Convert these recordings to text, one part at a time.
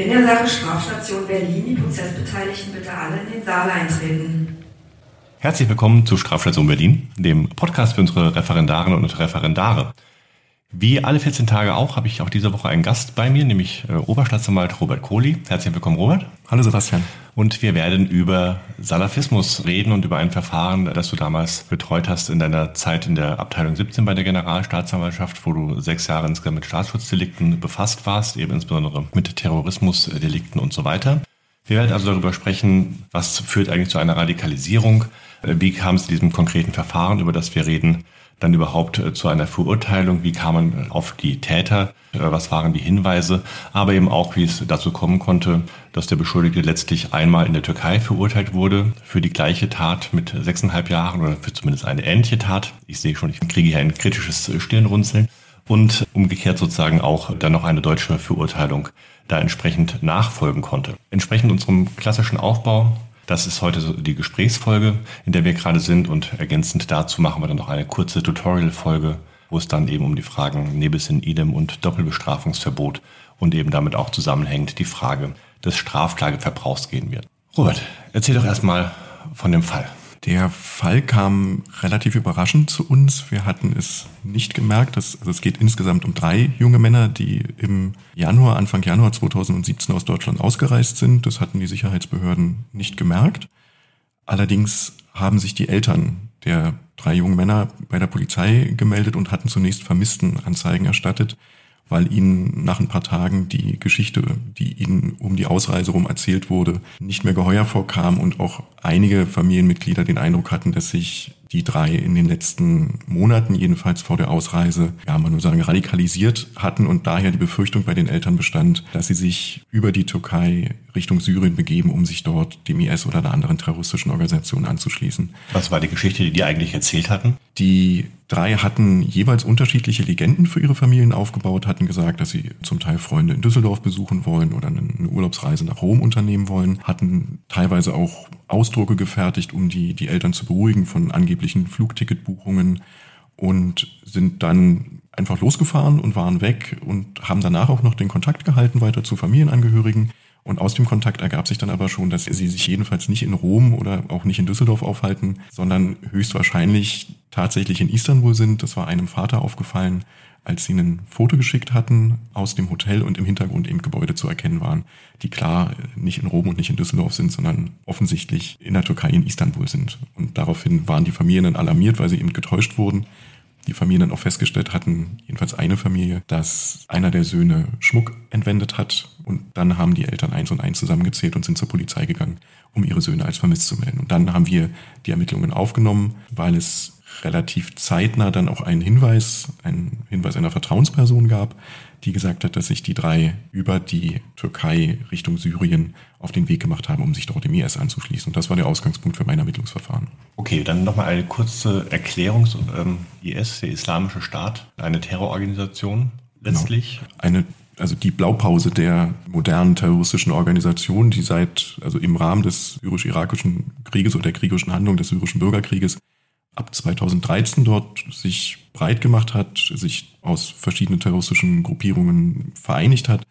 In der Sache Strafstation Berlin die Prozessbeteiligten bitte alle in den Saal eintreten. Herzlich willkommen zu Strafstation Berlin, dem Podcast für unsere Referendarinnen und Referendare. Wie alle 14 Tage auch habe ich auch diese Woche einen Gast bei mir, nämlich äh, Oberstaatsanwalt Robert Kohli. Herzlich willkommen, Robert. Hallo Sebastian. Und wir werden über Salafismus reden und über ein Verfahren, das du damals betreut hast in deiner Zeit in der Abteilung 17 bei der Generalstaatsanwaltschaft, wo du sechs Jahre insgesamt mit Staatsschutzdelikten befasst warst, eben insbesondere mit Terrorismusdelikten und so weiter. Wir werden also darüber sprechen, was führt eigentlich zu einer Radikalisierung, wie kam es zu diesem konkreten Verfahren, über das wir reden, dann überhaupt äh, zu einer Verurteilung? Wie kam man auf die Täter? Äh, was waren die Hinweise? Aber eben auch, wie es dazu kommen konnte, dass der Beschuldigte letztlich einmal in der Türkei verurteilt wurde für die gleiche Tat mit sechseinhalb Jahren oder für zumindest eine ähnliche Tat. Ich sehe schon, ich kriege hier ein kritisches Stirnrunzeln. Und umgekehrt sozusagen auch dann noch eine deutsche Verurteilung da entsprechend nachfolgen konnte. Entsprechend unserem klassischen Aufbau das ist heute so die Gesprächsfolge, in der wir gerade sind und ergänzend dazu machen wir dann noch eine kurze Tutorial-Folge, wo es dann eben um die Fragen Nebis in idem und Doppelbestrafungsverbot und eben damit auch zusammenhängt die Frage des Strafklageverbrauchs gehen wird. Robert, erzähl doch erstmal von dem Fall. Der Fall kam relativ überraschend zu uns. Wir hatten es nicht gemerkt. Dass, also es geht insgesamt um drei junge Männer, die im Januar, Anfang Januar 2017 aus Deutschland ausgereist sind. Das hatten die Sicherheitsbehörden nicht gemerkt. Allerdings haben sich die Eltern der drei jungen Männer bei der Polizei gemeldet und hatten zunächst Vermisstenanzeigen erstattet weil ihnen nach ein paar Tagen die Geschichte, die ihnen um die Ausreise rum erzählt wurde, nicht mehr geheuer vorkam und auch einige Familienmitglieder den Eindruck hatten, dass sich die drei in den letzten Monaten, jedenfalls vor der Ausreise, ja, man nur sagen, radikalisiert hatten und daher die Befürchtung bei den Eltern bestand, dass sie sich über die Türkei Richtung Syrien begeben, um sich dort dem IS oder einer anderen terroristischen Organisation anzuschließen. Was war die Geschichte, die die eigentlich erzählt hatten? Die drei hatten jeweils unterschiedliche Legenden für ihre Familien aufgebaut, hatten gesagt, dass sie zum Teil Freunde in Düsseldorf besuchen wollen oder eine Urlaubsreise nach Rom unternehmen wollen, hatten teilweise auch Ausdrucke gefertigt, um die, die Eltern zu beruhigen von angeblichen Flugticketbuchungen und sind dann einfach losgefahren und waren weg und haben danach auch noch den Kontakt gehalten weiter zu Familienangehörigen. Und aus dem Kontakt ergab sich dann aber schon, dass sie sich jedenfalls nicht in Rom oder auch nicht in Düsseldorf aufhalten, sondern höchstwahrscheinlich tatsächlich in Istanbul sind. Das war einem Vater aufgefallen, als sie ein Foto geschickt hatten aus dem Hotel und im Hintergrund eben Gebäude zu erkennen waren, die klar nicht in Rom und nicht in Düsseldorf sind, sondern offensichtlich in der Türkei in Istanbul sind. Und daraufhin waren die Familien dann alarmiert, weil sie eben getäuscht wurden. Die Familien dann auch festgestellt hatten, jedenfalls eine Familie, dass einer der Söhne Schmuck entwendet hat. Und dann haben die Eltern eins und eins zusammengezählt und sind zur Polizei gegangen, um ihre Söhne als vermisst zu melden. Und dann haben wir die Ermittlungen aufgenommen, weil es relativ zeitnah dann auch einen Hinweis, einen Hinweis einer Vertrauensperson gab, die gesagt hat, dass sich die drei über die Türkei Richtung Syrien auf den Weg gemacht haben, um sich dort dem IS anzuschließen. Und das war der Ausgangspunkt für mein Ermittlungsverfahren. Okay, dann nochmal eine kurze Erklärung. Ähm, IS, der Islamische Staat, eine Terrororganisation letztlich. Genau. Eine also die Blaupause der modernen terroristischen Organisation, die seit, also im Rahmen des syrisch-irakischen Krieges oder der kriegischen Handlung des syrischen Bürgerkrieges ab 2013 dort sich breit gemacht hat, sich aus verschiedenen terroristischen Gruppierungen vereinigt hat,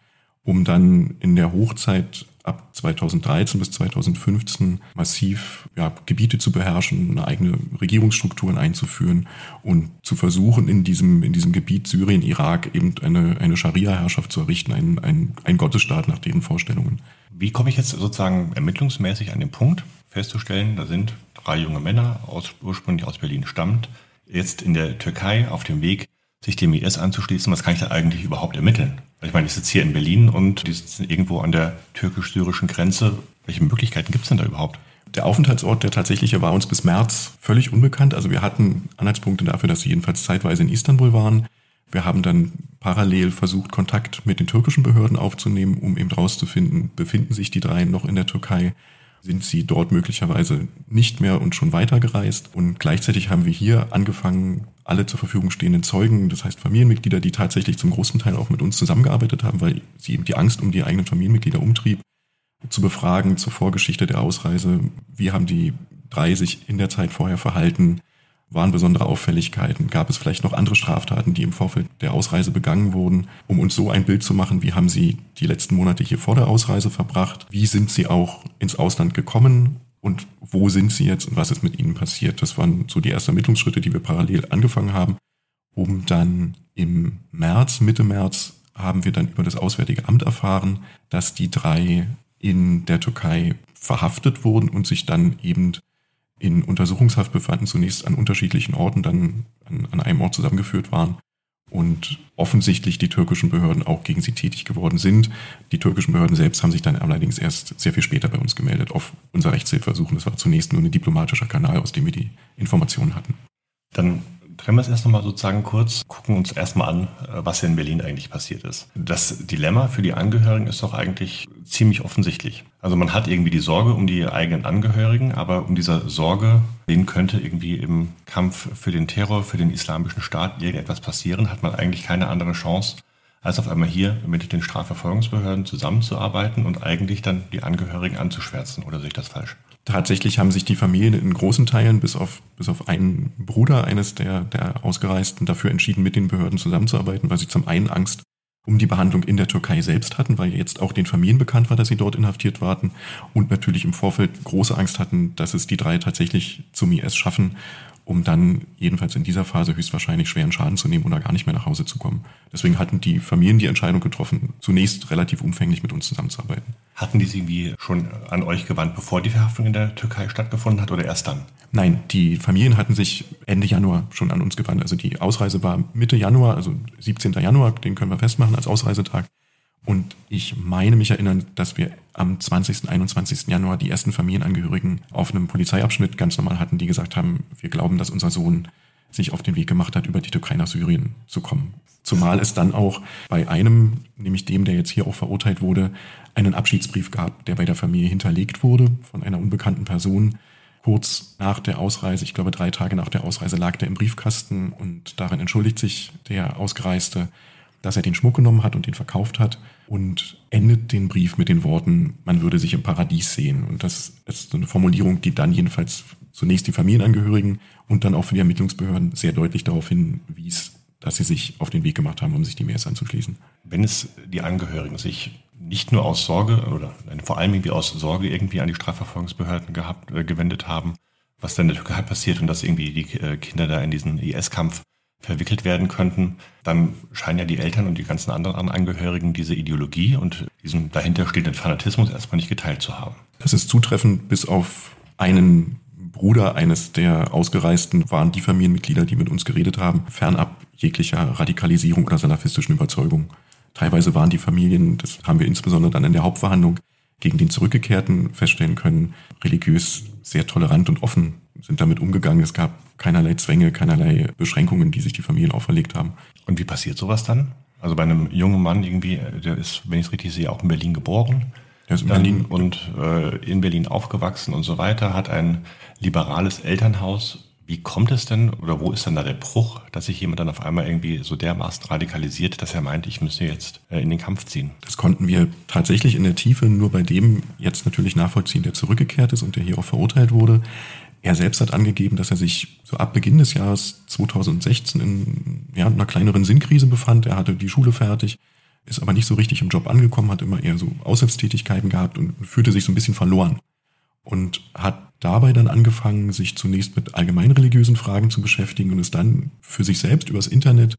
um dann in der Hochzeit ab 2013 bis 2015 massiv ja, Gebiete zu beherrschen, eine eigene Regierungsstrukturen einzuführen und zu versuchen, in diesem, in diesem Gebiet Syrien, Irak eben eine, eine Scharia-Herrschaft zu errichten, ein, ein, ein Gottesstaat nach deren Vorstellungen. Wie komme ich jetzt sozusagen ermittlungsmäßig an den Punkt, festzustellen, da sind drei junge Männer, aus, ursprünglich aus Berlin stammt, jetzt in der Türkei auf dem Weg, sich dem IS anzuschließen. Was kann ich da eigentlich überhaupt ermitteln? Ich meine, ich sitze hier in Berlin und die sitzen irgendwo an der türkisch-syrischen Grenze. Welche Möglichkeiten gibt es denn da überhaupt? Der Aufenthaltsort, der tatsächliche, war uns bis März völlig unbekannt. Also wir hatten Anhaltspunkte dafür, dass sie jedenfalls zeitweise in Istanbul waren. Wir haben dann parallel versucht, Kontakt mit den türkischen Behörden aufzunehmen, um eben rauszufinden, befinden sich die drei noch in der Türkei sind sie dort möglicherweise nicht mehr und schon weitergereist. Und gleichzeitig haben wir hier angefangen, alle zur Verfügung stehenden Zeugen, das heißt Familienmitglieder, die tatsächlich zum großen Teil auch mit uns zusammengearbeitet haben, weil sie eben die Angst um die eigenen Familienmitglieder umtrieb, zu befragen zur Vorgeschichte der Ausreise. Wie haben die drei sich in der Zeit vorher verhalten? Waren besondere Auffälligkeiten? Gab es vielleicht noch andere Straftaten, die im Vorfeld der Ausreise begangen wurden? Um uns so ein Bild zu machen, wie haben Sie die letzten Monate hier vor der Ausreise verbracht? Wie sind Sie auch ins Ausland gekommen? Und wo sind Sie jetzt und was ist mit Ihnen passiert? Das waren so die ersten Ermittlungsschritte, die wir parallel angefangen haben, um dann im März, Mitte März, haben wir dann über das Auswärtige Amt erfahren, dass die drei in der Türkei verhaftet wurden und sich dann eben in Untersuchungshaft befanden, zunächst an unterschiedlichen Orten, dann an, an einem Ort zusammengeführt waren und offensichtlich die türkischen Behörden auch gegen sie tätig geworden sind. Die türkischen Behörden selbst haben sich dann allerdings erst sehr viel später bei uns gemeldet auf unser Rechtshilfeersuchen. Das war zunächst nur ein diplomatischer Kanal, aus dem wir die Informationen hatten. Dann Trennen wir es erst nochmal sozusagen kurz, gucken uns erstmal an, äh, was hier in Berlin eigentlich passiert ist. Das Dilemma für die Angehörigen ist doch eigentlich ziemlich offensichtlich. Also man hat irgendwie die Sorge um die eigenen Angehörigen, aber um dieser Sorge, denen könnte irgendwie im Kampf für den Terror, für den islamischen Staat irgendetwas passieren, hat man eigentlich keine andere Chance, als auf einmal hier mit den Strafverfolgungsbehörden zusammenzuarbeiten und eigentlich dann die Angehörigen anzuschwärzen. Oder sehe ich das falsch? Tatsächlich haben sich die Familien in großen Teilen, bis auf, bis auf einen Bruder eines der, der Ausgereisten, dafür entschieden, mit den Behörden zusammenzuarbeiten, weil sie zum einen Angst um die Behandlung in der Türkei selbst hatten, weil jetzt auch den Familien bekannt war, dass sie dort inhaftiert warten und natürlich im Vorfeld große Angst hatten, dass es die drei tatsächlich zum IS schaffen um dann jedenfalls in dieser Phase höchstwahrscheinlich schweren Schaden zu nehmen oder gar nicht mehr nach Hause zu kommen. Deswegen hatten die Familien die Entscheidung getroffen, zunächst relativ umfänglich mit uns zusammenzuarbeiten. Hatten die sich irgendwie schon an euch gewandt, bevor die Verhaftung in der Türkei stattgefunden hat oder erst dann? Nein, die Familien hatten sich Ende Januar schon an uns gewandt. Also die Ausreise war Mitte Januar, also 17. Januar, den können wir festmachen als Ausreisetag. Und ich meine mich erinnern, dass wir am 20., 21. Januar die ersten Familienangehörigen auf einem Polizeiabschnitt ganz normal hatten, die gesagt haben, wir glauben, dass unser Sohn sich auf den Weg gemacht hat, über die Türkei nach Syrien zu kommen. Zumal es dann auch bei einem, nämlich dem, der jetzt hier auch verurteilt wurde, einen Abschiedsbrief gab, der bei der Familie hinterlegt wurde von einer unbekannten Person. Kurz nach der Ausreise, ich glaube drei Tage nach der Ausreise, lag der im Briefkasten und darin entschuldigt sich der Ausgereiste dass er den Schmuck genommen hat und den verkauft hat und endet den Brief mit den Worten, man würde sich im Paradies sehen. Und das ist eine Formulierung, die dann jedenfalls zunächst die Familienangehörigen und dann auch für die Ermittlungsbehörden sehr deutlich darauf hinwies, dass sie sich auf den Weg gemacht haben, um sich dem MES anzuschließen. Wenn es die Angehörigen sich nicht nur aus Sorge oder vor allem irgendwie aus Sorge irgendwie an die Strafverfolgungsbehörden gehabt, äh, gewendet haben, was dann in der Türkei passiert und dass irgendwie die äh, Kinder da in diesen IS-Kampf verwickelt werden könnten, dann scheinen ja die Eltern und die ganzen anderen Angehörigen diese Ideologie und diesen dahinterstehenden Fanatismus erstmal nicht geteilt zu haben. Das ist zutreffend, bis auf einen Bruder eines der Ausgereisten waren die Familienmitglieder, die mit uns geredet haben, fernab jeglicher Radikalisierung oder salafistischen Überzeugung. Teilweise waren die Familien, das haben wir insbesondere dann in der Hauptverhandlung gegen den Zurückgekehrten feststellen können, religiös sehr tolerant und offen sind damit umgegangen. Es gab keinerlei Zwänge, keinerlei Beschränkungen, die sich die Familien auferlegt haben. Und wie passiert sowas dann? Also bei einem jungen Mann irgendwie, der ist, wenn ich es richtig sehe, auch in Berlin geboren. Der ist in Berlin und äh, in Berlin aufgewachsen und so weiter, hat ein liberales Elternhaus. Wie kommt es denn oder wo ist denn da der Bruch, dass sich jemand dann auf einmal irgendwie so dermaßen radikalisiert, dass er meint, ich müsste jetzt äh, in den Kampf ziehen? Das konnten wir tatsächlich in der Tiefe nur bei dem jetzt natürlich nachvollziehen, der zurückgekehrt ist und der hier auch verurteilt wurde. Er selbst hat angegeben, dass er sich so ab Beginn des Jahres 2016 in ja, einer kleineren Sinnkrise befand. Er hatte die Schule fertig, ist aber nicht so richtig im Job angekommen, hat immer eher so Aushilfstätigkeiten gehabt und fühlte sich so ein bisschen verloren. Und hat dabei dann angefangen, sich zunächst mit allgemein religiösen Fragen zu beschäftigen und ist dann für sich selbst übers Internet,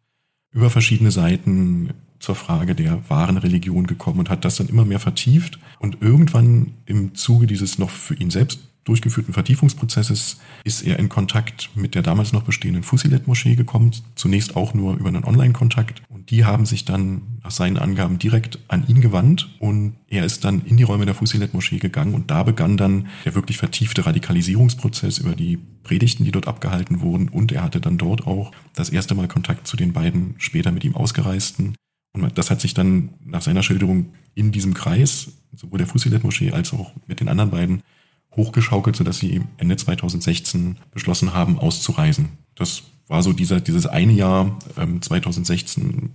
über verschiedene Seiten zur Frage der wahren Religion gekommen und hat das dann immer mehr vertieft und irgendwann im Zuge dieses noch für ihn selbst durchgeführten Vertiefungsprozesses ist er in Kontakt mit der damals noch bestehenden Fusilet-Moschee gekommen, zunächst auch nur über einen Online-Kontakt. Und die haben sich dann nach seinen Angaben direkt an ihn gewandt und er ist dann in die Räume der Fusilet-Moschee gegangen und da begann dann der wirklich vertiefte Radikalisierungsprozess über die Predigten, die dort abgehalten wurden und er hatte dann dort auch das erste Mal Kontakt zu den beiden später mit ihm ausgereisten. Und das hat sich dann nach seiner Schilderung in diesem Kreis, sowohl der Fusilet-Moschee als auch mit den anderen beiden, hochgeschaukelt, sodass sie Ende 2016 beschlossen haben, auszureisen. Das war so dieser, dieses eine Jahr ähm, 2016,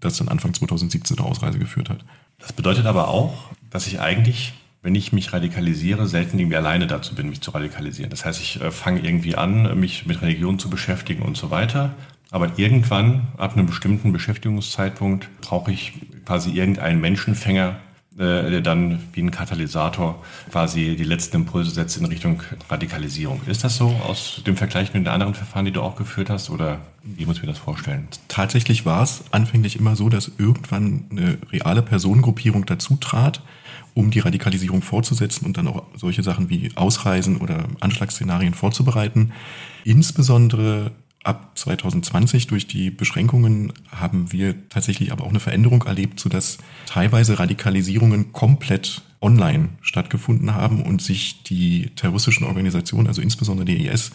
das dann Anfang 2017 zur Ausreise geführt hat. Das bedeutet aber auch, dass sich eigentlich wenn ich mich radikalisiere, selten irgendwie alleine dazu bin, mich zu radikalisieren. Das heißt, ich äh, fange irgendwie an, mich mit Religion zu beschäftigen und so weiter. Aber irgendwann, ab einem bestimmten Beschäftigungszeitpunkt, brauche ich quasi irgendeinen Menschenfänger, der dann wie ein Katalysator quasi die letzten Impulse setzt in Richtung Radikalisierung. Ist das so aus dem Vergleich mit den anderen Verfahren, die du auch geführt hast, oder wie muss ich mir das vorstellen? Tatsächlich war es anfänglich immer so, dass irgendwann eine reale Personengruppierung dazu trat, um die Radikalisierung fortzusetzen und dann auch solche Sachen wie Ausreisen oder Anschlagsszenarien vorzubereiten. Insbesondere ab 2020 durch die Beschränkungen haben wir tatsächlich aber auch eine Veränderung erlebt, sodass teilweise Radikalisierungen komplett online stattgefunden haben und sich die terroristischen Organisationen, also insbesondere die IS,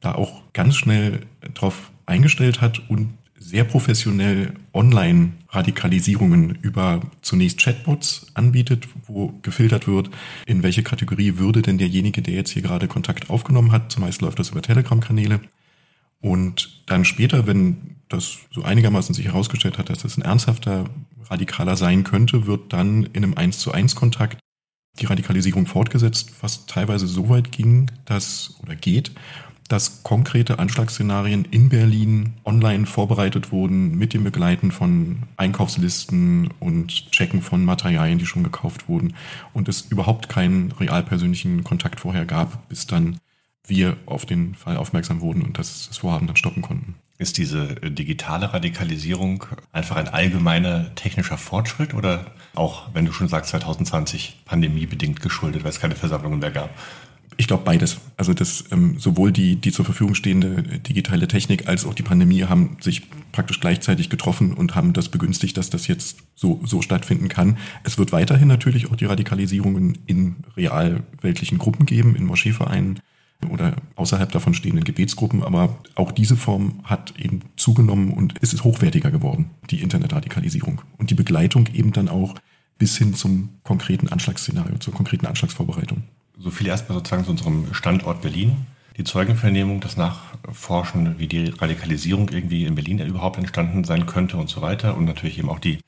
da auch ganz schnell darauf eingestellt hat und sehr professionell Online-Radikalisierungen über zunächst Chatbots anbietet, wo gefiltert wird, in welche Kategorie würde denn derjenige, der jetzt hier gerade Kontakt aufgenommen hat, zumeist läuft das über Telegram-Kanäle, und dann später, wenn das so einigermaßen sich herausgestellt hat, dass das ein ernsthafter Radikaler sein könnte, wird dann in einem 1 zu 1 Kontakt die Radikalisierung fortgesetzt, was teilweise so weit ging, dass oder geht, dass konkrete Anschlagsszenarien in Berlin online vorbereitet wurden mit dem Begleiten von Einkaufslisten und Checken von Materialien, die schon gekauft wurden. Und es überhaupt keinen realpersönlichen Kontakt vorher gab, bis dann wir auf den Fall aufmerksam wurden und das, das Vorhaben dann stoppen konnten. Ist diese äh, digitale Radikalisierung einfach ein allgemeiner technischer Fortschritt oder auch, wenn du schon sagst, 2020 pandemiebedingt geschuldet, weil es keine Versammlungen mehr gab? Ich glaube beides. Also das ähm, sowohl die, die zur Verfügung stehende digitale Technik als auch die Pandemie haben sich praktisch gleichzeitig getroffen und haben das begünstigt, dass das jetzt so, so stattfinden kann. Es wird weiterhin natürlich auch die Radikalisierungen in realweltlichen Gruppen geben, in Moscheevereinen oder außerhalb davon stehenden Gebetsgruppen, aber auch diese Form hat eben zugenommen und es ist hochwertiger geworden, die Internetradikalisierung. Und die Begleitung eben dann auch bis hin zum konkreten Anschlagsszenario, zur konkreten Anschlagsvorbereitung. So viel erstmal sozusagen zu unserem Standort Berlin. Die Zeugenvernehmung, das Nachforschen, wie die Radikalisierung irgendwie in Berlin überhaupt entstanden sein könnte und so weiter. Und natürlich eben auch die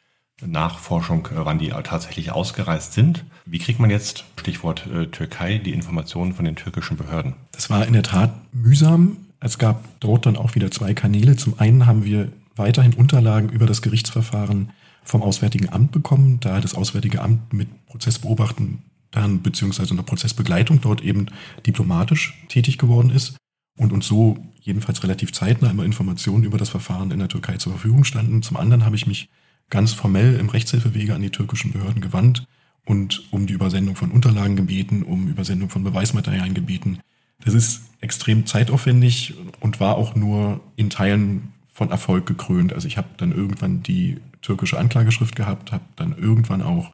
Nachforschung, äh, wann die tatsächlich ausgereist sind. Wie kriegt man jetzt, Stichwort äh, Türkei, die Informationen von den türkischen Behörden? Das war in der Tat mühsam. Es gab dort dann auch wieder zwei Kanäle. Zum einen haben wir weiterhin Unterlagen über das Gerichtsverfahren vom Auswärtigen Amt bekommen, da das Auswärtige Amt mit Prozessbeobachten dann beziehungsweise einer Prozessbegleitung dort eben diplomatisch tätig geworden ist und uns so jedenfalls relativ zeitnah immer Informationen über das Verfahren in der Türkei zur Verfügung standen. Zum anderen habe ich mich ganz formell im Rechtshilfewege an die türkischen Behörden gewandt und um die Übersendung von Unterlagen gebeten, um Übersendung von Beweismaterialien gebeten. Das ist extrem zeitaufwendig und war auch nur in Teilen von Erfolg gekrönt. Also ich habe dann irgendwann die türkische Anklageschrift gehabt, habe dann irgendwann auch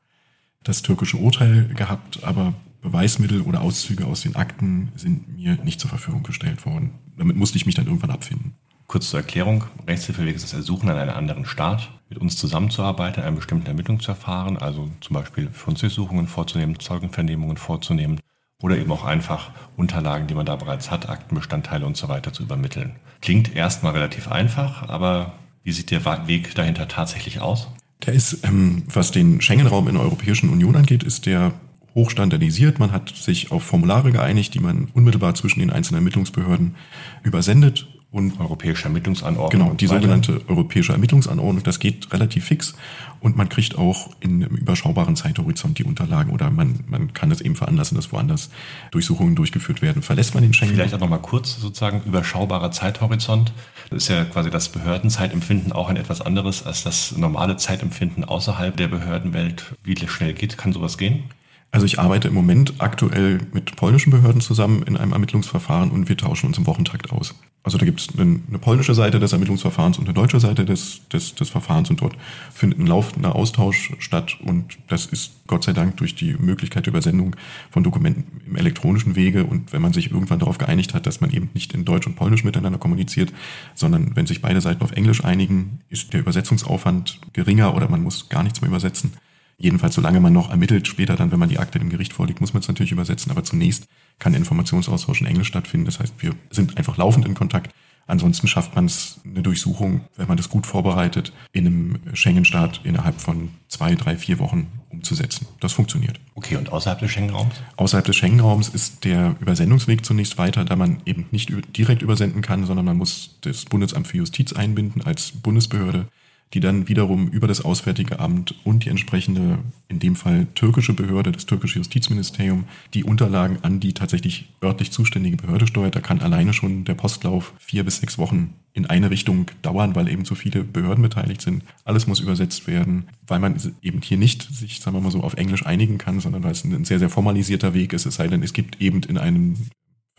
das türkische Urteil gehabt, aber Beweismittel oder Auszüge aus den Akten sind mir nicht zur Verfügung gestellt worden. Damit musste ich mich dann irgendwann abfinden. Kurz zur Erklärung. Rechtshilfeweg ist das Ersuchen an einen anderen Staat, mit uns zusammenzuarbeiten, in einem bestimmten Ermittlungsverfahren, also zum Beispiel Fundsichtsuchungen vorzunehmen, Zeugenvernehmungen vorzunehmen oder eben auch einfach Unterlagen, die man da bereits hat, Aktenbestandteile und so weiter zu übermitteln. Klingt erstmal relativ einfach, aber wie sieht der Weg dahinter tatsächlich aus? Der ist, ähm, was den Schengen-Raum in der Europäischen Union angeht, ist der hochstandardisiert. Man hat sich auf Formulare geeinigt, die man unmittelbar zwischen den einzelnen Ermittlungsbehörden übersendet und europäische Ermittlungsanordnung. Genau, die sogenannte europäische Ermittlungsanordnung. Das geht relativ fix und man kriegt auch in einem überschaubaren Zeithorizont die Unterlagen oder man, man kann es eben veranlassen, dass woanders Durchsuchungen durchgeführt werden. Verlässt man den Schengen? Vielleicht auch nochmal kurz sozusagen überschaubarer Zeithorizont. Das ist ja quasi das Behördenzeitempfinden auch ein etwas anderes als das normale Zeitempfinden außerhalb der Behördenwelt. Wie schnell geht, kann sowas gehen? Also ich arbeite im Moment aktuell mit polnischen Behörden zusammen in einem Ermittlungsverfahren und wir tauschen uns im Wochentakt aus. Also da gibt es eine, eine, polnische Seite des Ermittlungsverfahrens und eine deutsche Seite des, des, des Verfahrens und dort findet ein laufender Austausch statt und das ist Gott sei Dank durch die Möglichkeit der Übersendung von Dokumenten im elektronischen Wege und wenn man sich irgendwann darauf geeinigt hat, dass man eben nicht in Deutsch und Polnisch miteinander kommuniziert, sondern wenn sich beide Seiten auf Englisch einigen, ist der Übersetzungsaufwand geringer oder man muss gar nichts mehr übersetzen. Jedenfalls, solange man noch ermittelt, später dann, wenn man die Akte dem Gericht vorlegt, muss man es natürlich übersetzen. Aber zunächst kann Informationsaustausch in Englisch stattfinden. Das heißt, wir sind einfach laufend in Kontakt. Ansonsten schafft man es, eine Durchsuchung, wenn man das gut vorbereitet, in einem Schengen-Staat innerhalb von zwei, drei, vier Wochen umzusetzen. Das funktioniert. Okay, und außerhalb des Schengen-Raums? Außerhalb des Schengen-Raums ist der Übersendungsweg zunächst weiter, da man eben nicht direkt übersenden kann, sondern man muss das Bundesamt für Justiz einbinden als Bundesbehörde die dann wiederum über das Auswärtige Amt und die entsprechende, in dem Fall türkische Behörde, das türkische Justizministerium, die Unterlagen an die tatsächlich örtlich zuständige Behörde steuert. Da kann alleine schon der Postlauf vier bis sechs Wochen in eine Richtung dauern, weil eben so viele Behörden beteiligt sind. Alles muss übersetzt werden, weil man eben hier nicht sich, sagen wir mal so, auf Englisch einigen kann, sondern weil es ein sehr, sehr formalisierter Weg ist. Es sei denn, es gibt eben in einem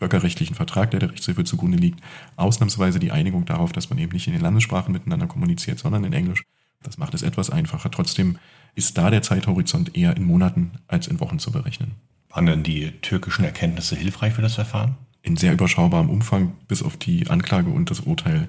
völkerrechtlichen Vertrag, der der Rechtshilfe zugrunde liegt, ausnahmsweise die Einigung darauf, dass man eben nicht in den Landessprachen miteinander kommuniziert, sondern in Englisch. Das macht es etwas einfacher. Trotzdem ist da der Zeithorizont eher in Monaten als in Wochen zu berechnen. Waren denn die türkischen Erkenntnisse hilfreich für das Verfahren? In sehr überschaubarem Umfang, bis auf die Anklage und das Urteil,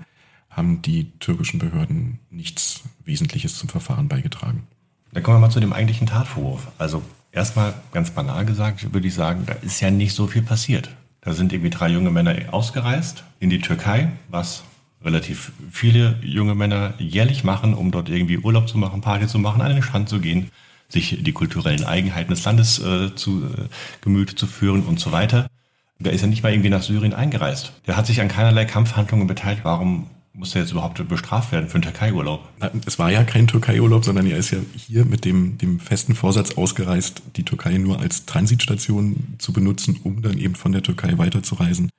haben die türkischen Behörden nichts Wesentliches zum Verfahren beigetragen. Dann kommen wir mal zu dem eigentlichen Tatvorwurf. Also erstmal ganz banal gesagt, würde ich sagen, da ist ja nicht so viel passiert. Da sind irgendwie drei junge Männer ausgereist in die Türkei, was relativ viele junge Männer jährlich machen, um dort irgendwie Urlaub zu machen, Party zu machen, an den Strand zu gehen, sich die kulturellen Eigenheiten des Landes äh, zu äh, Gemüte zu führen und so weiter. Der ist ja nicht mal irgendwie nach Syrien eingereist. Der hat sich an keinerlei Kampfhandlungen beteiligt. Warum muss er jetzt überhaupt bestraft werden für einen Türkei-Urlaub? Es war ja kein Türkei-Urlaub, sondern er ist ja hier mit dem, dem festen Vorsatz ausgereist, die Türkei nur als Transitstation zu benutzen, um dann eben von der Türkei weiterzureisen,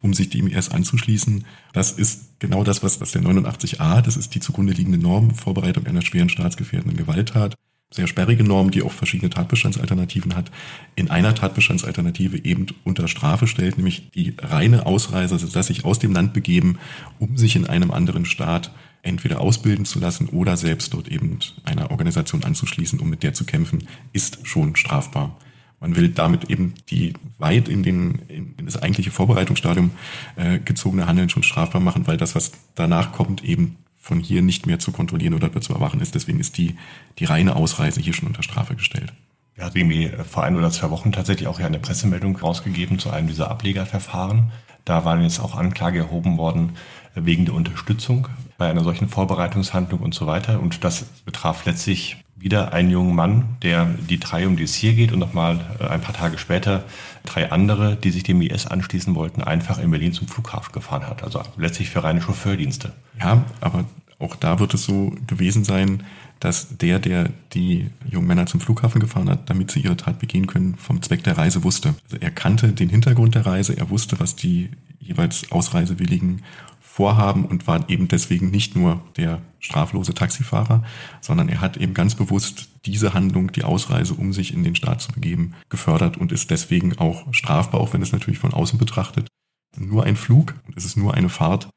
um sich dem IS anzuschließen. Das ist genau das, was, was der 89a, das ist die zugrunde liegende Norm, Vorbereitung einer schweren staatsgefährdenden Gewalttat, sehr sperrige Norm, die auch verschiedene Tatbestandsalternativen hat, in einer Tatbestandsalternative eben unter Strafe stellt, nämlich die reine Ausreise, also dass sich aus dem Land begeben, um sich in einem anderen Staat entweder ausbilden zu lassen oder selbst dort eben einer Organisation anzuschließen, um mit der zu kämpfen, ist schon strafbar. Man will damit eben die weit in, den, in das eigentliche Vorbereitungsstadium äh, gezogene Handeln schon strafbar machen, weil das, was danach kommt, eben von hier nicht mehr zu kontrollieren oder zu erwachen ist. Deswegen ist die, die reine Ausreise hier schon unter Strafe gestellt. Er hat irgendwie vor ein oder zwei Wochen tatsächlich auch eine Pressemeldung rausgegeben zu einem dieser Ablegerverfahren. Da war jetzt auch Anklage erhoben worden wegen der Unterstützung bei einer solchen Vorbereitungshandlung und so weiter. Und das betraf letztlich wieder einen jungen Mann, der die drei, um die es hier geht, und nochmal äh, ein paar Tage später drei andere, die sich dem IS anschließen wollten, einfach in Berlin zum Flughafen gefahren hat. Also letztlich für reine Chauffeurdienste. Ja, aber auch da wird es so gewesen sein, dass der, der die jungen Männer zum Flughafen gefahren hat, damit sie ihre Tat begehen können, vom Zweck der Reise wusste. Also er kannte den Hintergrund der Reise, er wusste, was die jeweils Ausreisewilligen vorhaben und war eben deswegen nicht nur der straflose Taxifahrer, sondern er hat eben ganz bewusst diese Handlung, die Ausreise, um sich in den Staat zu begeben, gefördert und ist deswegen auch strafbar, auch wenn es natürlich von außen betrachtet nur ein Flug und es ist nur eine Fahrt,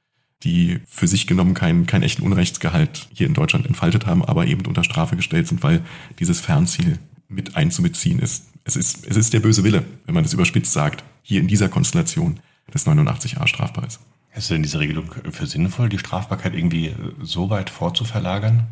die für sich genommen keinen, keinen echten Unrechtsgehalt hier in Deutschland entfaltet haben, aber eben unter Strafe gestellt sind, weil dieses Fernziel mit einzubeziehen ist. Es ist, es ist der böse Wille, wenn man das überspitzt sagt, hier in dieser Konstellation des 89a strafbar ist. Hältst du denn diese Regelung für sinnvoll, die Strafbarkeit irgendwie so weit vorzuverlagern?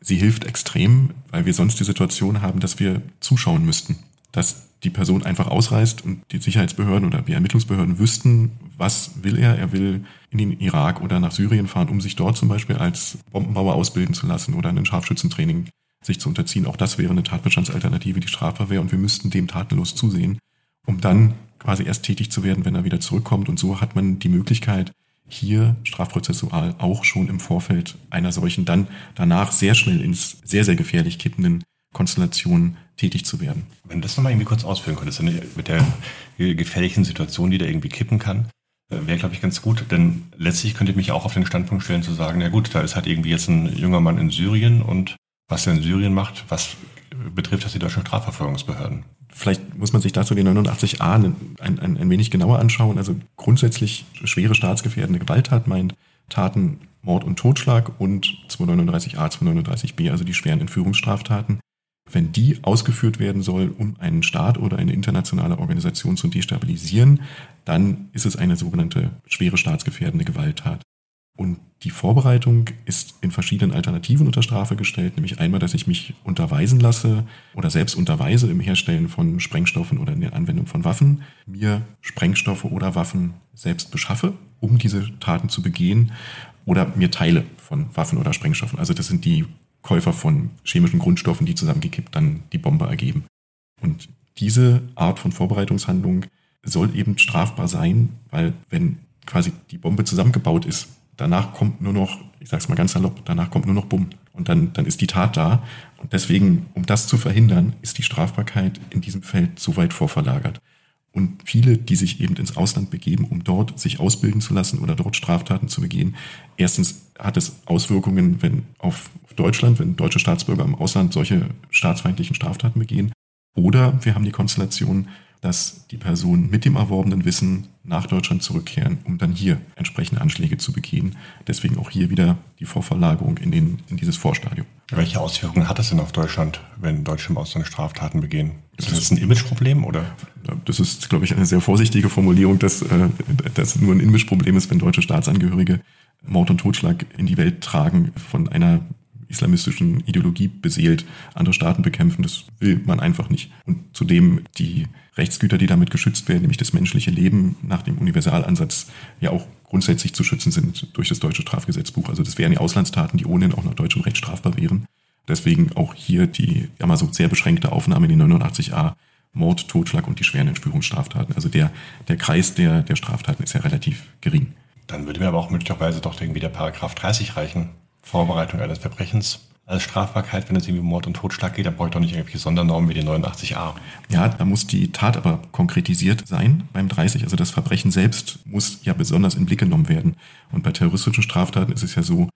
Sie hilft extrem, weil wir sonst die Situation haben, dass wir zuschauen müssten. Dass die Person einfach ausreist und die Sicherheitsbehörden oder die Ermittlungsbehörden wüssten, was will er. Er will in den Irak oder nach Syrien fahren, um sich dort zum Beispiel als Bombenbauer ausbilden zu lassen oder ein Scharfschützentraining sich zu unterziehen. Auch das wäre eine Tatbestandsalternative, die strafbar wäre und wir müssten dem tatenlos zusehen, um dann quasi erst tätig zu werden, wenn er wieder zurückkommt. Und so hat man die Möglichkeit, hier strafprozessual auch schon im Vorfeld einer solchen dann danach sehr schnell ins sehr, sehr gefährlich kippenden Konstellation tätig zu werden. Wenn du das nochmal irgendwie kurz ausführen könntest, mit der gefährlichen Situation, die da irgendwie kippen kann, äh, wäre, glaube ich, ganz gut. Denn letztlich könnte ich mich auch auf den Standpunkt stellen zu sagen, na gut, da ist halt irgendwie jetzt ein junger Mann in Syrien und was er in Syrien macht, was betrifft das die deutschen Strafverfolgungsbehörden? Vielleicht muss man sich dazu den 89a ein, ein, ein wenig genauer anschauen. Also grundsätzlich schwere staatsgefährdende Gewalttat meint Taten Mord und Totschlag und 239a, 239b, also die schweren Entführungsstraftaten. Wenn die ausgeführt werden soll, um einen Staat oder eine internationale Organisation zu destabilisieren, dann ist es eine sogenannte schwere staatsgefährdende Gewalttat. Und die Vorbereitung ist in verschiedenen Alternativen unter Strafe gestellt, nämlich einmal, dass ich mich unterweisen lasse oder selbst unterweise im Herstellen von Sprengstoffen oder in der Anwendung von Waffen, mir Sprengstoffe oder Waffen selbst beschaffe, um diese Taten zu begehen oder mir Teile von Waffen oder Sprengstoffen. Also das sind die Käufer von chemischen Grundstoffen, die zusammengekippt dann die Bombe ergeben. Und diese Art von Vorbereitungshandlung soll eben strafbar sein, weil wenn quasi die Bombe zusammengebaut ist, danach kommt nur noch, ich sag's mal ganz salopp, danach kommt nur noch Bumm. Und dann, dann ist die Tat da. Und deswegen, um das zu verhindern, ist die Strafbarkeit in diesem Feld so weit vorverlagert. Und viele, die sich eben ins Ausland begeben, um dort sich ausbilden zu lassen oder dort Straftaten zu begehen, erstens hat es Auswirkungen wenn auf Deutschland, wenn deutsche Staatsbürger im Ausland solche staatsfeindlichen Straftaten begehen. Oder wir haben die Konstellation, dass die Personen mit dem erworbenen Wissen nach Deutschland zurückkehren, um dann hier entsprechende Anschläge zu begehen. Deswegen auch hier wieder die Vorverlagerung in, den, in dieses Vorstadium. Welche Auswirkungen hat das denn auf Deutschland, wenn Deutsche im Ausland Straftaten begehen? Ist das ein Imageproblem oder? Das ist, glaube ich, eine sehr vorsichtige Formulierung, dass äh, das nur ein Imageproblem ist, wenn deutsche Staatsangehörige Mord und Totschlag in die Welt tragen von einer islamistischen Ideologie beseelt andere Staaten bekämpfen. Das will man einfach nicht. Und zudem die Rechtsgüter, die damit geschützt werden, nämlich das menschliche Leben nach dem Universalansatz ja auch grundsätzlich zu schützen sind durch das deutsche Strafgesetzbuch. Also das wären die Auslandstaten, die ohnehin auch nach deutschem Recht strafbar wären. Deswegen auch hier die ja mal so sehr beschränkte Aufnahme in die 89a Mord, Totschlag und die schweren Entführungsstraftaten. Also der, der Kreis der, der Straftaten ist ja relativ gering. Dann würde mir aber auch möglicherweise doch irgendwie der Paragraph 30 reichen. Vorbereitung eines Verbrechens als Strafbarkeit, wenn es irgendwie um Mord und Totschlag geht, dann brauche ich doch nicht irgendwelche Sondernormen wie die 89a. Ja, da muss die Tat aber konkretisiert sein beim 30. Also das Verbrechen selbst muss ja besonders in Blick genommen werden. Und bei terroristischen Straftaten ist es ja so,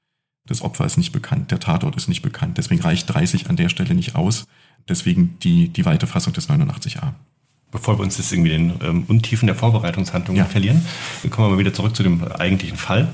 das Opfer ist nicht bekannt, der Tatort ist nicht bekannt. Deswegen reicht 30 an der Stelle nicht aus. Deswegen die, die weite Fassung des 89a. Bevor wir uns jetzt irgendwie den ähm, Untiefen der Vorbereitungshandlungen ja. verlieren, kommen wir mal wieder zurück zu dem eigentlichen Fall.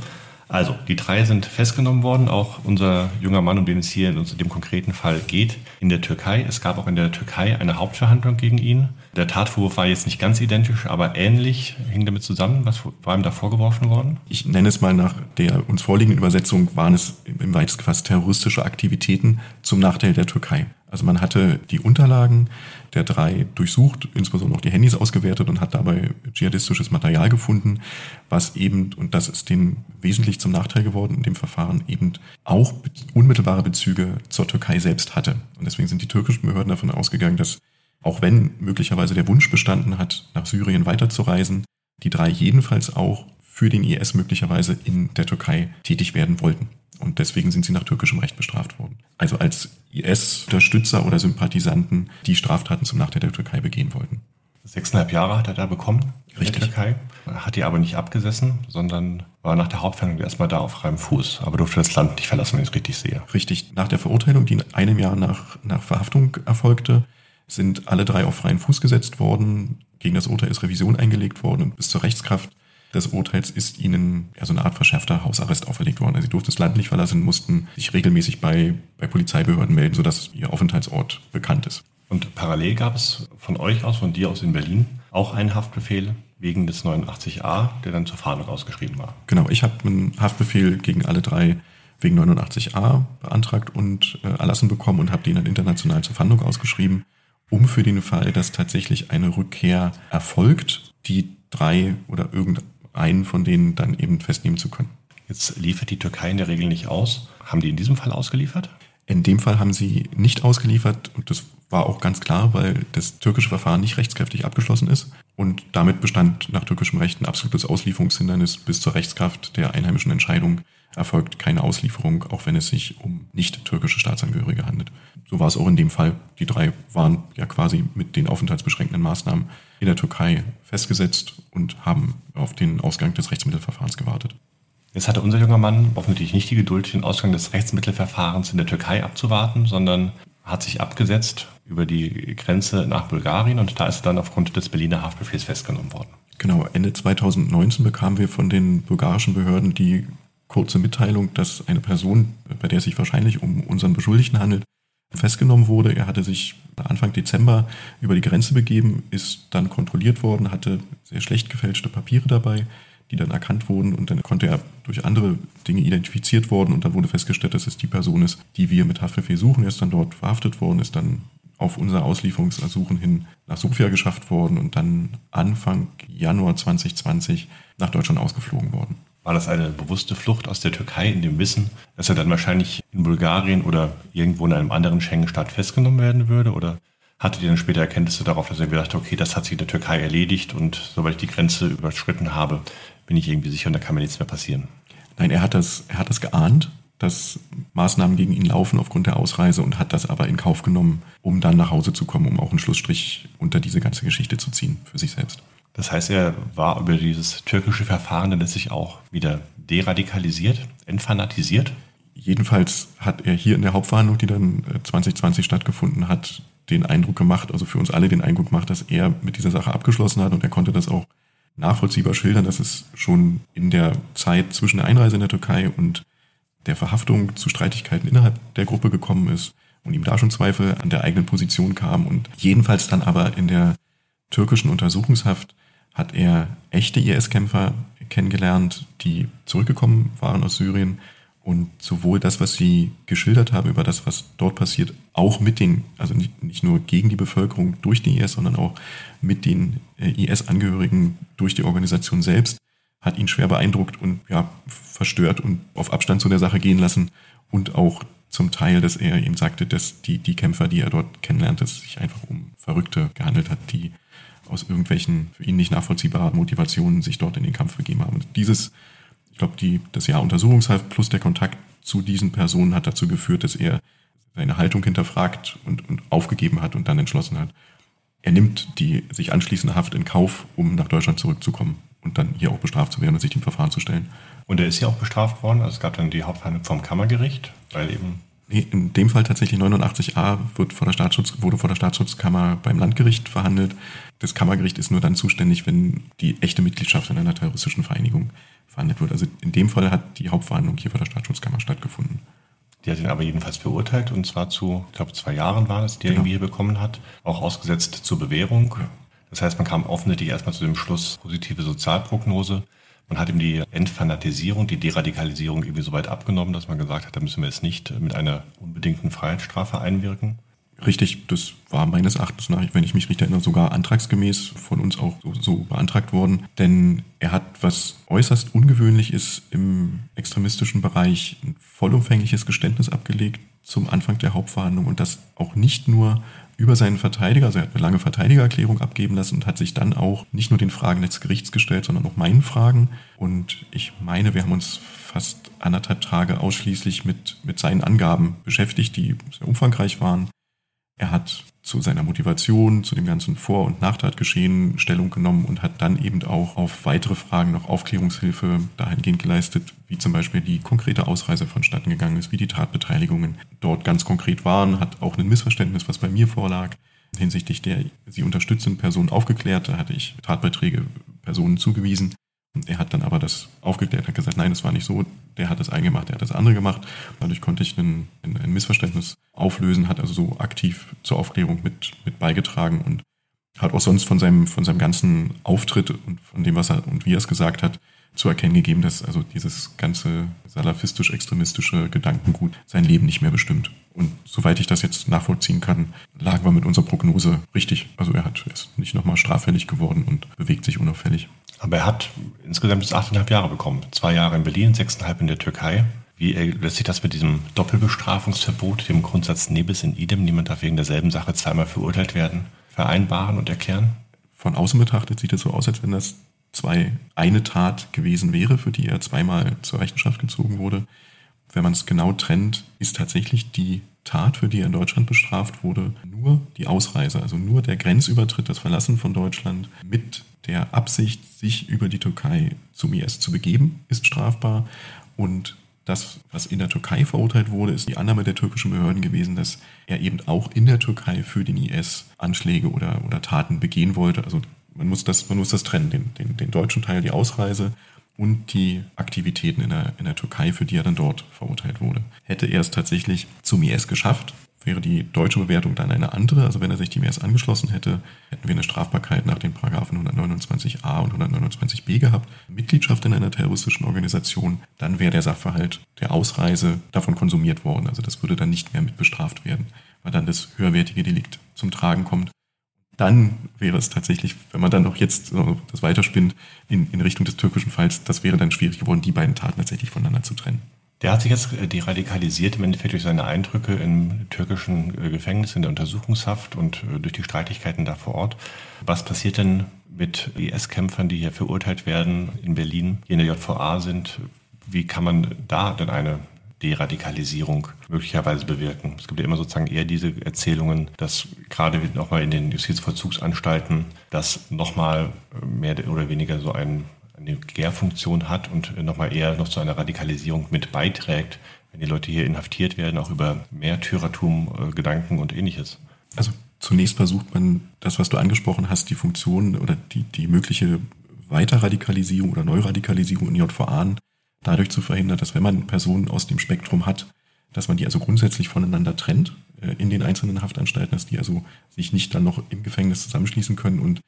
Also, die drei sind festgenommen worden, auch unser junger Mann, um den es hier in dem konkreten Fall geht, in der Türkei. Es gab auch in der Türkei eine Hauptverhandlung gegen ihn. Der Tatvorwurf war jetzt nicht ganz identisch, aber ähnlich hing damit zusammen. Was war ihm da vorgeworfen worden? Ich nenne es mal nach der uns vorliegenden Übersetzung, waren es im weitest gefasst terroristische Aktivitäten zum Nachteil der Türkei. Also man hatte die Unterlagen der drei durchsucht, insbesondere auch die Handys ausgewertet und hat dabei dschihadistisches Material gefunden, was eben, und das ist denen wesentlich zum Nachteil geworden in dem Verfahren, eben auch unmittelbare Bezüge zur Türkei selbst hatte. Und deswegen sind die türkischen Behörden davon ausgegangen, dass auch wenn möglicherweise der Wunsch bestanden hat, nach Syrien weiterzureisen, die drei jedenfalls auch für den IS möglicherweise in der Türkei tätig werden wollten. Und deswegen sind sie nach türkischem Recht bestraft worden. Also als IS-Unterstützer oder Sympathisanten, die Straftaten zum Nachteil der Türkei begehen wollten. Sechseinhalb Jahre hat er da bekommen Richtig. in der Türkei. Hat die aber nicht abgesessen, sondern war nach der Hauptverhandlung erstmal da auf freiem Fuß, aber durfte das Land nicht verlassen, wenn ich es richtig sehe. Richtig. Nach der Verurteilung, die in einem Jahr nach, nach Verhaftung erfolgte, sind alle drei auf freien Fuß gesetzt worden. Gegen das Urteil ist Revision eingelegt worden und bis zur Rechtskraft des Urteils ist ihnen ja, so eine Art verschärfter Hausarrest auferlegt worden. Also sie durften das Land nicht verlassen, mussten sich regelmäßig bei, bei Polizeibehörden melden, sodass ihr Aufenthaltsort bekannt ist. Und parallel gab es von euch aus, von dir aus in Berlin, auch einen Haftbefehl wegen des 89a, der dann zur Fahndung ausgeschrieben war. Genau, ich habe einen Haftbefehl gegen alle drei wegen 89a beantragt und äh, erlassen bekommen und habe den dann international zur Fahndung ausgeschrieben, um für den Fall, dass tatsächlich eine Rückkehr erfolgt, die drei oder irgendein einen von denen dann eben festnehmen zu können. Jetzt liefert die Türkei in der Regel nicht aus. Haben die in diesem Fall ausgeliefert? In dem Fall haben sie nicht ausgeliefert und das war auch ganz klar, weil das türkische Verfahren nicht rechtskräftig abgeschlossen ist und damit bestand nach türkischem Recht ein absolutes Auslieferungshindernis bis zur Rechtskraft der einheimischen Entscheidung erfolgt keine Auslieferung, auch wenn es sich um nicht türkische Staatsangehörige handelt. So war es auch in dem Fall. Die drei waren ja quasi mit den aufenthaltsbeschränkenden Maßnahmen in der Türkei festgesetzt und haben auf den Ausgang des Rechtsmittelverfahrens gewartet. Jetzt hatte unser junger Mann offensichtlich nicht die Geduld, den Ausgang des Rechtsmittelverfahrens in der Türkei abzuwarten, sondern hat sich abgesetzt über die Grenze nach Bulgarien und da ist er dann aufgrund des Berliner Haftbefehls festgenommen worden. Genau, Ende 2019 bekamen wir von den bulgarischen Behörden die kurze Mitteilung, dass eine Person, bei der es sich wahrscheinlich um unseren Beschuldigten handelt, festgenommen wurde. Er hatte sich Anfang Dezember über die Grenze begeben, ist dann kontrolliert worden, hatte sehr schlecht gefälschte Papiere dabei, die dann erkannt wurden und dann konnte er durch andere Dinge identifiziert worden und dann wurde festgestellt, dass es die Person ist, die wir mit Haftbefehl suchen. Er ist dann dort verhaftet worden, ist dann auf unser Auslieferungsersuchen hin nach Sofia geschafft worden und dann Anfang Januar 2020 nach Deutschland ausgeflogen worden. War das eine bewusste Flucht aus der Türkei in dem Wissen, dass er dann wahrscheinlich in Bulgarien oder irgendwo in einem anderen Schengen-Staat festgenommen werden würde? Oder hattet ihr dann später Erkenntnisse darauf, dass er gedacht okay, das hat sich in der Türkei erledigt und sobald ich die Grenze überschritten habe, bin ich irgendwie sicher und da kann mir nichts mehr passieren? Nein, er hat das, er hat das geahnt, dass Maßnahmen gegen ihn laufen aufgrund der Ausreise und hat das aber in Kauf genommen, um dann nach Hause zu kommen, um auch einen Schlussstrich unter diese ganze Geschichte zu ziehen für sich selbst. Das heißt, er war über dieses türkische Verfahren dann letztlich auch wieder deradikalisiert, entfanatisiert? Jedenfalls hat er hier in der Hauptverhandlung, die dann 2020 äh, stattgefunden hat, den Eindruck gemacht, also für uns alle den Eindruck gemacht, dass er mit dieser Sache abgeschlossen hat und er konnte das auch nachvollziehbar schildern, dass es schon in der Zeit zwischen der Einreise in der Türkei und der Verhaftung zu Streitigkeiten innerhalb der Gruppe gekommen ist und ihm da schon Zweifel an der eigenen Position kam und jedenfalls dann aber in der türkischen Untersuchungshaft hat er echte IS-Kämpfer kennengelernt, die zurückgekommen waren aus Syrien und sowohl das, was Sie geschildert haben über das, was dort passiert, auch mit den, also nicht, nicht nur gegen die Bevölkerung durch die IS, sondern auch mit den äh, IS-Angehörigen durch die Organisation selbst, hat ihn schwer beeindruckt und ja, verstört und auf Abstand zu der Sache gehen lassen. Und auch zum Teil, dass er ihm sagte, dass die, die Kämpfer, die er dort kennenlernte, es sich einfach um Verrückte gehandelt hat, die aus irgendwelchen für ihn nicht nachvollziehbaren Motivationen sich dort in den Kampf begeben haben. Und dieses ich glaube, die, das Jahr Untersuchungshaft plus der Kontakt zu diesen Personen hat dazu geführt, dass er seine Haltung hinterfragt und, und aufgegeben hat und dann entschlossen hat, er nimmt die sich anschließende Haft in Kauf, um nach Deutschland zurückzukommen und dann hier auch bestraft zu werden und sich dem Verfahren zu stellen. Und er ist ja auch bestraft worden. Also es gab dann die Hauptverhandlung vom Kammergericht, weil eben Nee, in dem Fall tatsächlich 89a wird vor der Staatsschutz, wurde vor der Staatsschutzkammer beim Landgericht verhandelt. Das Kammergericht ist nur dann zuständig, wenn die echte Mitgliedschaft in einer terroristischen Vereinigung verhandelt wird. Also in dem Fall hat die Hauptverhandlung hier vor der Staatsschutzkammer stattgefunden. Die hat ihn aber jedenfalls verurteilt und zwar zu, ich glaube, zwei Jahren waren es, die genau. er irgendwie hier bekommen hat, auch ausgesetzt zur Bewährung. Ja. Das heißt, man kam offensichtlich erstmal zu dem Schluss positive Sozialprognose. Man hat ihm die Entfanatisierung, die Deradikalisierung irgendwie so weit abgenommen, dass man gesagt hat, da müssen wir es nicht mit einer unbedingten Freiheitsstrafe einwirken. Richtig, das war meines Erachtens nach, wenn ich mich richtig erinnere, sogar antragsgemäß von uns auch so, so, beantragt worden. Denn er hat, was äußerst ungewöhnlich ist, im extremistischen Bereich ein vollumfängliches Geständnis abgelegt zum Anfang der Hauptverhandlung und das auch nicht nur über seinen Verteidiger, also er hat eine lange Verteidigererklärung abgeben lassen und hat sich dann auch nicht nur den Fragen des Gerichts gestellt, sondern auch meinen Fragen. Und ich meine, wir haben uns fast anderthalb Tage ausschließlich mit, mit seinen Angaben beschäftigt, die sehr umfangreich waren. Er hat zu seiner Motivation, zu dem ganzen Vor- und Nachtatgeschehen Stellung genommen und hat dann eben auch auf weitere Fragen noch Aufklärungshilfe dahingehend geleistet, wie zum Beispiel die konkrete Ausreise vonstatten gegangen ist, wie die Tatbeteiligungen dort ganz konkret waren, hat auch ein Missverständnis, was bei mir vorlag, hinsichtlich der sie unterstützenden Person aufgeklärt. Da hatte ich Tatbeiträge Personen zugewiesen. Er hat dann aber das aufgeklärt, hat gesagt, nein, es war nicht so, der hat das eine gemacht, der hat das andere gemacht. Dadurch konnte ich ein, ein Missverständnis auflösen, hat also so aktiv zur Aufklärung mit, mit beigetragen und hat auch sonst von seinem, von seinem ganzen Auftritt und von dem, was er und wie er es gesagt hat, zu erkennen gegeben, dass also dieses ganze salafistisch-extremistische Gedankengut sein Leben nicht mehr bestimmt. Und soweit ich das jetzt nachvollziehen kann, lagen wir mit unserer Prognose richtig. Also er hat ist nicht nochmal straffällig geworden und bewegt sich unauffällig. Aber er hat insgesamt bis achteinhalb Jahre bekommen. Zwei Jahre in Berlin, sechseinhalb in der Türkei. Wie lässt sich das mit diesem Doppelbestrafungsverbot, dem Grundsatz Nebis in idem, niemand darf wegen derselben Sache zweimal verurteilt werden, vereinbaren und erklären? Von außen betrachtet sieht es so aus, als wenn das zwei eine Tat gewesen wäre, für die er zweimal zur Rechenschaft gezogen wurde. Wenn man es genau trennt, ist tatsächlich die Tat, für die er in Deutschland bestraft wurde, nur die Ausreise, also nur der Grenzübertritt, das Verlassen von Deutschland mit der Absicht, sich über die Türkei zum IS zu begeben, ist strafbar. Und das, was in der Türkei verurteilt wurde, ist die Annahme der türkischen Behörden gewesen, dass er eben auch in der Türkei für den IS Anschläge oder, oder Taten begehen wollte. Also man muss das, man muss das trennen, den, den, den deutschen Teil, die Ausreise und die Aktivitäten in der, in der Türkei, für die er dann dort verurteilt wurde. Hätte er es tatsächlich zum IS geschafft, wäre die deutsche Bewertung dann eine andere. Also wenn er sich dem IS angeschlossen hätte, hätten wir eine Strafbarkeit nach den Paragraphen 129a und 129b gehabt. Mitgliedschaft in einer terroristischen Organisation, dann wäre der Sachverhalt der Ausreise davon konsumiert worden. Also das würde dann nicht mehr mit bestraft werden, weil dann das höherwertige Delikt zum Tragen kommt dann wäre es tatsächlich, wenn man dann noch jetzt das weiterspinnt in, in Richtung des türkischen Falls, das wäre dann schwierig geworden, die beiden Taten tatsächlich voneinander zu trennen. Der hat sich jetzt äh, deradikalisiert im Endeffekt durch seine Eindrücke im türkischen äh, Gefängnis in der Untersuchungshaft und äh, durch die Streitigkeiten da vor Ort. Was passiert denn mit IS-Kämpfern, die hier verurteilt werden in Berlin, die in der JVA sind? Wie kann man da denn eine Deradikalisierung möglicherweise bewirken? Es gibt ja immer sozusagen eher diese Erzählungen, dass gerade nochmal in den Justizvollzugsanstalten das nochmal mehr oder weniger so ein eine Gärfunktion hat und nochmal eher noch zu einer Radikalisierung mit beiträgt, wenn die Leute hier inhaftiert werden, auch über Märtyrertum, äh, Gedanken und ähnliches. Also zunächst versucht man das, was du angesprochen hast, die Funktion oder die, die mögliche Weiterradikalisierung oder Neuradikalisierung in JVA dadurch zu verhindern, dass wenn man Personen aus dem Spektrum hat, dass man die also grundsätzlich voneinander trennt äh, in den einzelnen Haftanstalten, dass die also sich nicht dann noch im Gefängnis zusammenschließen können und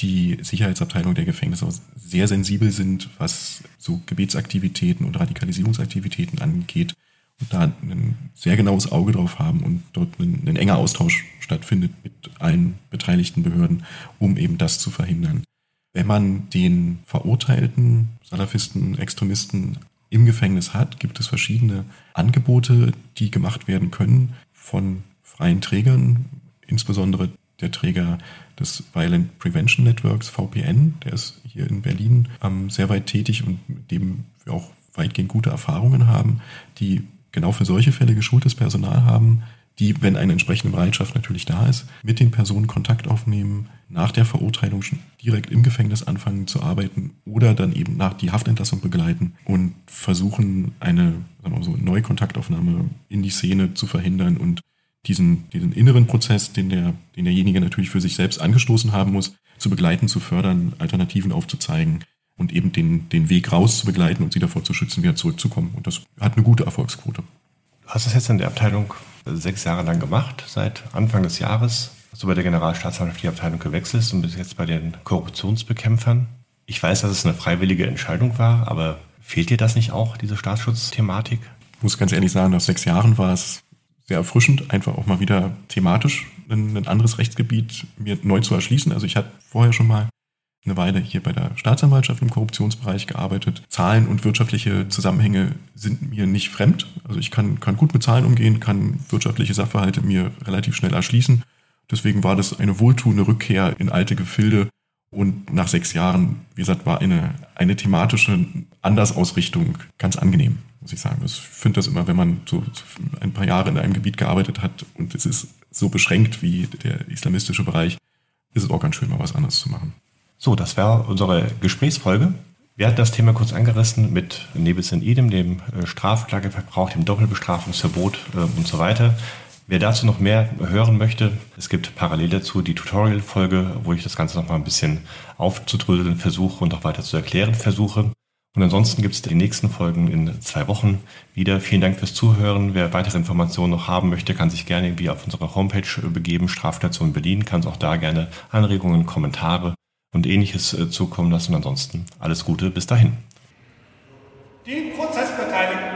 die Sicherheitsabteilung der Gefängnisse sehr sensibel sind, was so Gebetsaktivitäten und Radikalisierungsaktivitäten angeht und da ein sehr genaues Auge drauf haben und dort ein, ein enger Austausch stattfindet mit allen beteiligten Behörden, um eben das zu verhindern. Wenn man den verurteilten Salafisten, Extremisten im Gefängnis hat, gibt es verschiedene Angebote, die gemacht werden können von freien Trägern, insbesondere der Träger des Violent Prevention Networks, VPN, der ist hier in Berlin ähm, sehr weit tätig und mit dem wir auch weitgehend gute Erfahrungen haben, die genau für solche Fälle geschultes Personal haben, die, wenn eine entsprechende Bereitschaft natürlich da ist, mit den Personen Kontakt aufnehmen, nach der Verurteilung schon direkt im Gefängnis anfangen zu arbeiten oder dann eben nach die Haftentlassung begleiten und versuchen, eine so, Neukontaktaufnahme in die Szene zu verhindern und diesen, diesen inneren Prozess, den, der, den derjenige natürlich für sich selbst angestoßen haben muss, zu begleiten, zu fördern, Alternativen aufzuzeigen und eben den, den Weg raus zu begleiten und sie davor zu schützen, wieder zurückzukommen. Und das hat eine gute Erfolgsquote. Du hast das jetzt in der Abteilung sechs Jahre lang gemacht. Seit Anfang des Jahres hast du bei der Generalstaatsanwaltschaft die Abteilung gewechselt und bist jetzt bei den Korruptionsbekämpfern. Ich weiß, dass es eine freiwillige Entscheidung war, aber fehlt dir das nicht auch, diese Staatsschutzthematik? Ich muss ganz ehrlich sagen, nach sechs Jahren war es sehr erfrischend, einfach auch mal wieder thematisch ein, ein anderes Rechtsgebiet mir neu zu erschließen. Also ich hatte vorher schon mal eine Weile hier bei der Staatsanwaltschaft im Korruptionsbereich gearbeitet. Zahlen und wirtschaftliche Zusammenhänge sind mir nicht fremd. Also ich kann, kann gut mit Zahlen umgehen, kann wirtschaftliche Sachverhalte mir relativ schnell erschließen. Deswegen war das eine wohltuende Rückkehr in alte Gefilde. Und nach sechs Jahren, wie gesagt, war eine, eine thematische Andersausrichtung ganz angenehm muss ich sagen. Ich finde das immer, wenn man so ein paar Jahre in einem Gebiet gearbeitet hat und es ist so beschränkt wie der islamistische Bereich, ist es auch ganz schön, mal was anderes zu machen. So, das war unsere Gesprächsfolge. Wir hatten das Thema kurz angerissen mit Nebis in idem, dem äh, Strafklageverbrauch, dem Doppelbestrafungsverbot äh, und so weiter. Wer dazu noch mehr hören möchte, es gibt parallel dazu die Tutorial-Folge, wo ich das Ganze noch mal ein bisschen aufzudröseln versuche und auch weiter zu erklären versuche. Und ansonsten gibt es die nächsten Folgen in zwei Wochen wieder. Vielen Dank fürs Zuhören. Wer weitere Informationen noch haben möchte, kann sich gerne irgendwie auf unsere Homepage begeben, Strafstation Berlin, kann auch da gerne Anregungen, Kommentare und ähnliches äh, zukommen lassen. Ansonsten alles Gute, bis dahin. Die Prozessbeteiligten.